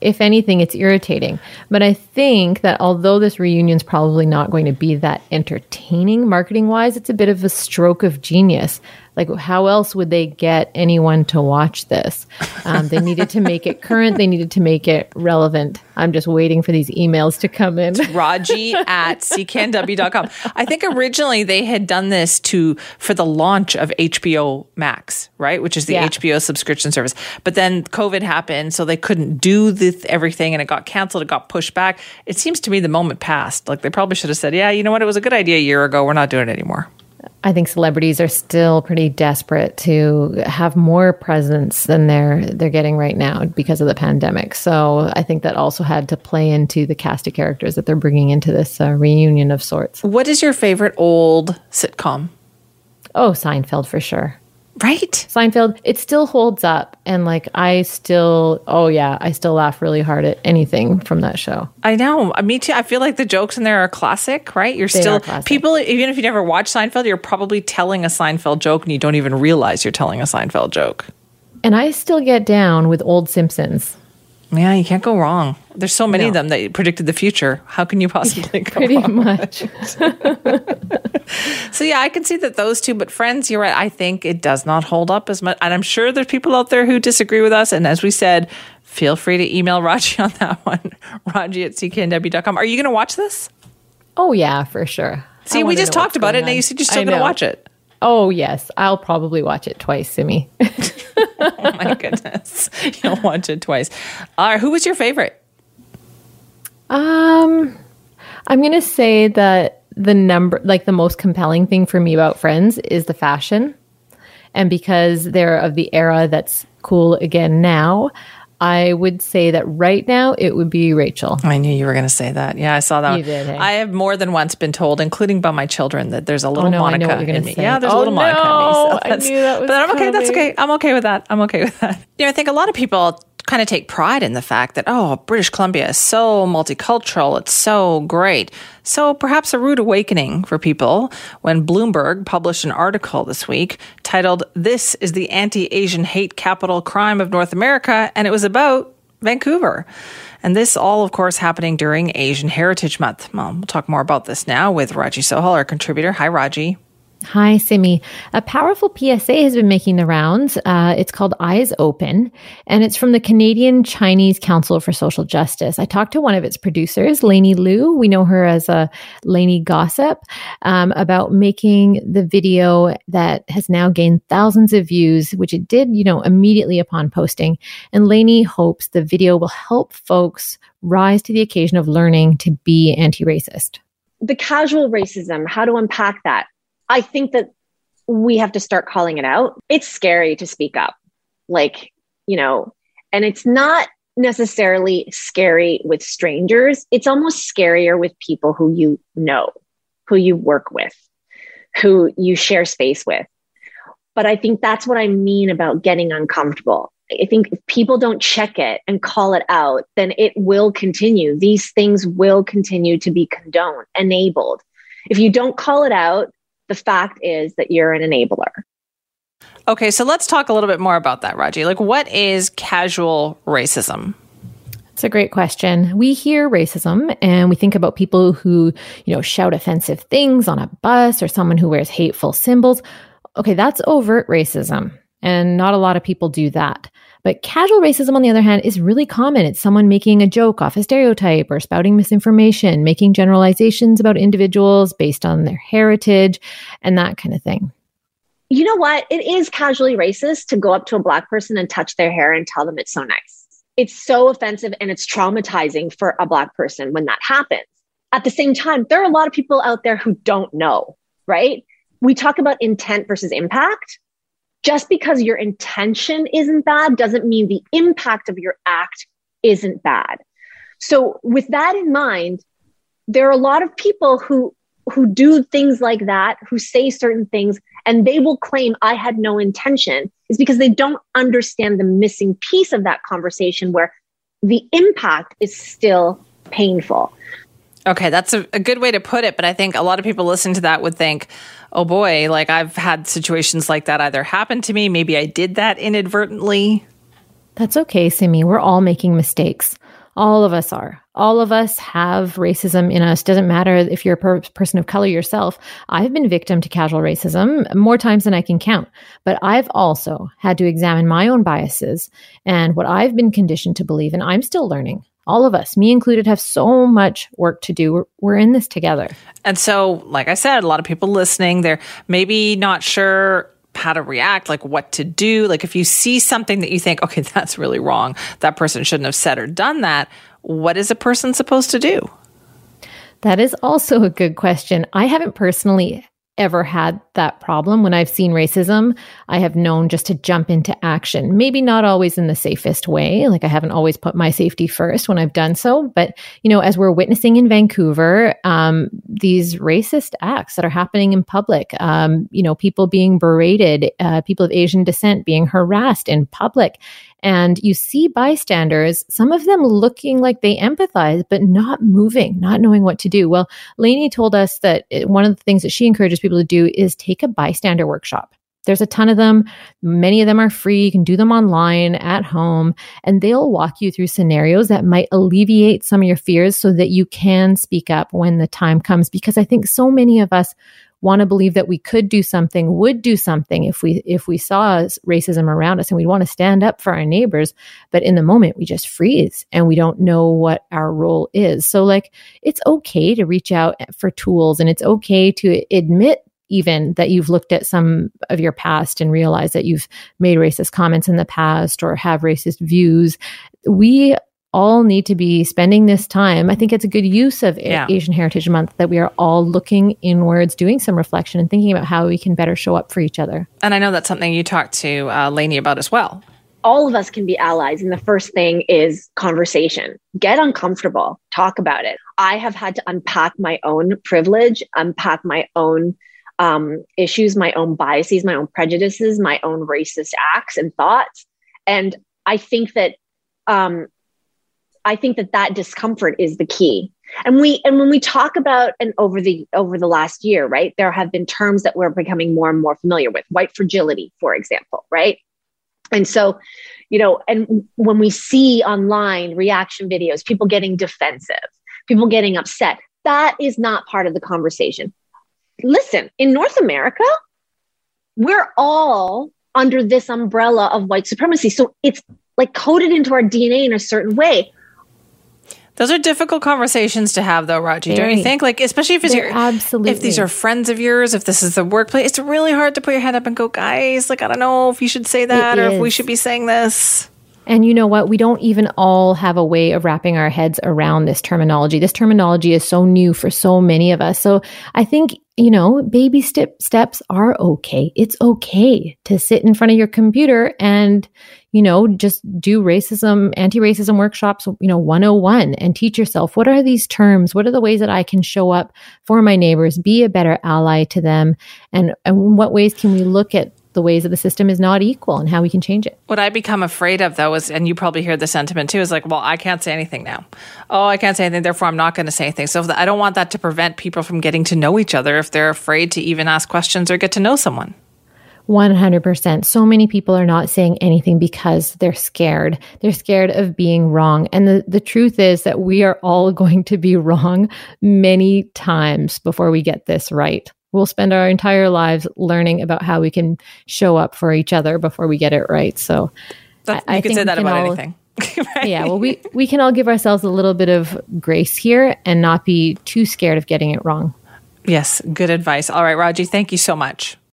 If anything, it's irritating. But I think that although this reunion's probably not going to be that entertaining marketing wise, it's a bit of a stroke of genius. Like, how else would they get anyone to watch this? Um, they needed to make it current, they needed to make it relevant. I'm just waiting for these emails to come in. Raji at cknw.com. I think originally they had done this to for the launch of HBO Max, right? Which is the Yeah. HBO subscription service. But then COVID happened, so they couldn't do the everything and it got canceled, it got pushed back. It seems to me the moment passed. Like they probably should have said, Yeah, you know what, it was a good idea a year ago. We're not doing it anymore. I think celebrities are still pretty desperate to have more presence than they're they're getting right now because of the pandemic. So I think that also had to play into the cast of characters that they're bringing into this uh, reunion of sorts. What is your favorite old sitcom? Oh, Seinfeld for sure. Right? Seinfeld, it still holds up, and like I still, oh yeah, I still laugh really hard at anything from that show. I know. Uh, Me too. I feel like the jokes in there are classic, right? You're They still people. Even if you never watched Seinfeld, you're probably telling a Seinfeld joke, and you don't even realize you're telling a Seinfeld joke. And I still get down with old Simpsons. Yeah, you can't go wrong. There's so many of them that predicted the future. How can you possibly go Pretty wrong? much. [LAUGHS] So yeah, I can see that those two, but friends, you're right. I think it does not hold up as much. And I'm sure there's people out there who disagree with us. And as we said, feel free to email Raji [LAUGHS] on that one. Raji at cknw.com. Are you going to watch this? Oh yeah, for sure. See, we just talked about it. going Now you said you're still going to watch it. Oh yes, I'll probably watch it twice, Simi. [LAUGHS] Oh my goodness. [LAUGHS] You'll watch it twice. Who was your favorite? Um, I'm gonna say that the number, like the most compelling thing for me about Friends, is the fashion, and because they're of the era that's cool again now, I would say that right now it would be Rachel. I knew you were going to say that. Yeah, I saw that. Did, hey? I have more than once been told, including by my children, that there's a little oh, no, I know Monica in me. say. Yeah, there's a Oh, little Monica in me. no, I knew that was but I'm okay. That's okay. I'm okay with that. I'm okay with that. [LAUGHS] You know, I think a lot of people kind of take pride in the fact that oh, British Columbia is so multicultural. It's so great. So perhaps a rude awakening for people when Bloomberg published an article this week titled "This is the anti-Asian hate capital crime of North America," and it was about Vancouver. And this all, of course, happening during Asian Heritage Month. Well, we'll talk more about this now with Raji Sohal, our contributor. Hi, Raji. Hi, Simi. A powerful PSA has been making the rounds. Uh, it's called Eyes Open, and it's from the Canadian Chinese Council for Social Justice. I talked to one of its producers, Lainey Lui. We know her as a Lainey Gossip, um, about making the video that has now gained thousands of views, which it did, you know, immediately upon posting. And Lainey hopes the video will help folks rise to the occasion of learning to be anti-racist. the casual racism, how to unpack that. I think that we have to start calling it out. It's scary to speak up, like, you know, and it's not necessarily scary with strangers. It's almost scarier with people who you know, who you work with, who you share space with. But I think that's what I mean about getting uncomfortable. I think if people don't check it and call it out, then it will continue. These things will continue to be condoned, enabled. If you don't call it out, the fact is that you're an enabler. Okay, so let's talk a little bit more about that, Raji. Like, what is casual racism? It's a great question. We hear racism and we think about people who, you know, shout offensive things on a bus or someone who wears hateful symbols. Okay, that's overt racism. And not a lot of people do that. But casual racism, on the other hand, is really common. It's someone making a joke off a stereotype or spouting misinformation, making generalizations about individuals based on their heritage and that kind of thing. You know what? It is casually racist to go up to a black person and touch their hair and tell them it's so nice. It's so offensive and it's traumatizing for a black person when that happens. At the same time, there are a lot of people out there who don't know, right? We talk about intent versus impact. Just because your intention isn't bad doesn't mean the impact of your act isn't bad. So, with that in mind, there are a lot of people who who do things like that, who say certain things, and they will claim I had no intention, is because they don't understand the missing piece of that conversation where the impact is still painful. Okay, that's a, a good way to put it. But I think a lot of people listening to that would think, oh boy, like I've had situations like that either happen to me. Maybe I did that inadvertently. That's okay, Simi. We're all making mistakes. All of us are. All of us have racism in us. Doesn't matter if you're a per- person of color yourself. I've been victim to casual racism more times than I can count. But I've also had to examine my own biases and what I've been conditioned to believe, and I'm still learning. All of us, me included, have so much work to do. We're, we're in this together. And so, like I said, a lot of people listening, they're maybe not sure how to react, like what to do. Like if you see something that you think, okay, [LAUGHS] that's really wrong, that person shouldn't have said or done that, what is a person supposed to do? That is also a good question. I haven't personally ever had that problem when I've seen racism. I have known just to jump into action. Maybe not always in the safest way. Like I haven't always put my safety first when I've done so. But, you know, as we're witnessing in Vancouver, um, these racist acts that are happening in public, um, you know, people being berated, uh, people of Asian descent being harassed in public. And you see bystanders, some of them looking like they empathize, but not moving, not knowing what to do. Well, Lainey told us that one of the things that she encourages people to do is take a bystander workshop. There's a ton of them. Many of them are free. You can do them online at home, and they'll walk you through scenarios that might alleviate some of your fears so that you can speak up when the time comes. Because I think so many of us want to believe that we could do something, would do something if we if we saw racism around us and we'd want to stand up for our neighbors, but in the moment we just freeze and we don't know what our role is. So like it's okay to reach out for tools and it's okay to admit even that you've looked at some of your past and realized that you've made racist comments in the past or have racist views. We all need to be spending this time. I think it's a good use of Yeah. Asian Heritage Month that we are all looking inwards, doing some reflection, and thinking about how we can better show up for each other. And I know that's something you talked to uh, Lainey about as well. all of us can be allies. And the first thing is conversation. Get uncomfortable, talk about it. I have had to unpack my own privilege, unpack my own um, issues, my own biases, my own prejudices, my own racist acts and thoughts. And I think that um, I think that that discomfort is the key. And we and when we talk about and over the over the last year, right, there have been terms that we're becoming more and more familiar with. White fragility, for example, right? And so, you know, and when we see online reaction videos, people getting defensive, people getting upset, that is not part of the conversation. Listen, in North America, we're all under this umbrella of white supremacy. So it's like coded into our DNA in a certain way. Those are difficult conversations to have, though, Raji. Don't you think? Like, especially if it's your, absolutely. if these are friends of yours, if this is the workplace, it's really hard to put your hand up and go, guys. Like, I don't know if you should say that or if we should be saying this. And you know what? We don't even all have a way of wrapping our heads around this terminology. This terminology is so new for so many of us. So I think, you know, baby step steps are okay. It's okay to sit in front of your computer and, you know, just do racism, anti-racism workshops, you know, 101 and teach yourself what are these terms? What are the ways that I can show up for my neighbors, be a better ally to them? And, and what ways can we look at the ways that the system is not equal and how we can change it? What I become afraid of, though, is, and you probably hear the sentiment too, is like, well, I can't say anything now. Oh, I can't say anything, therefore I'm not going to say anything. So I don't want that to prevent people from getting to know each other if they're afraid to even ask questions or get to know someone. 100%. So many people are not saying anything because they're scared. They're scared of being wrong. And the, the truth is that we are all [LAUGHS] going to be wrong many times before we get this right. We'll spend our entire lives learning about how we can show up for each other before we get it right. So, That, I- I you could think say that about all- anything. [LAUGHS] Right? yeah, well, we, we can all give ourselves a little bit of grace here and not be too scared of getting it wrong. Yes, good advice. All right, Raji, thank you so much.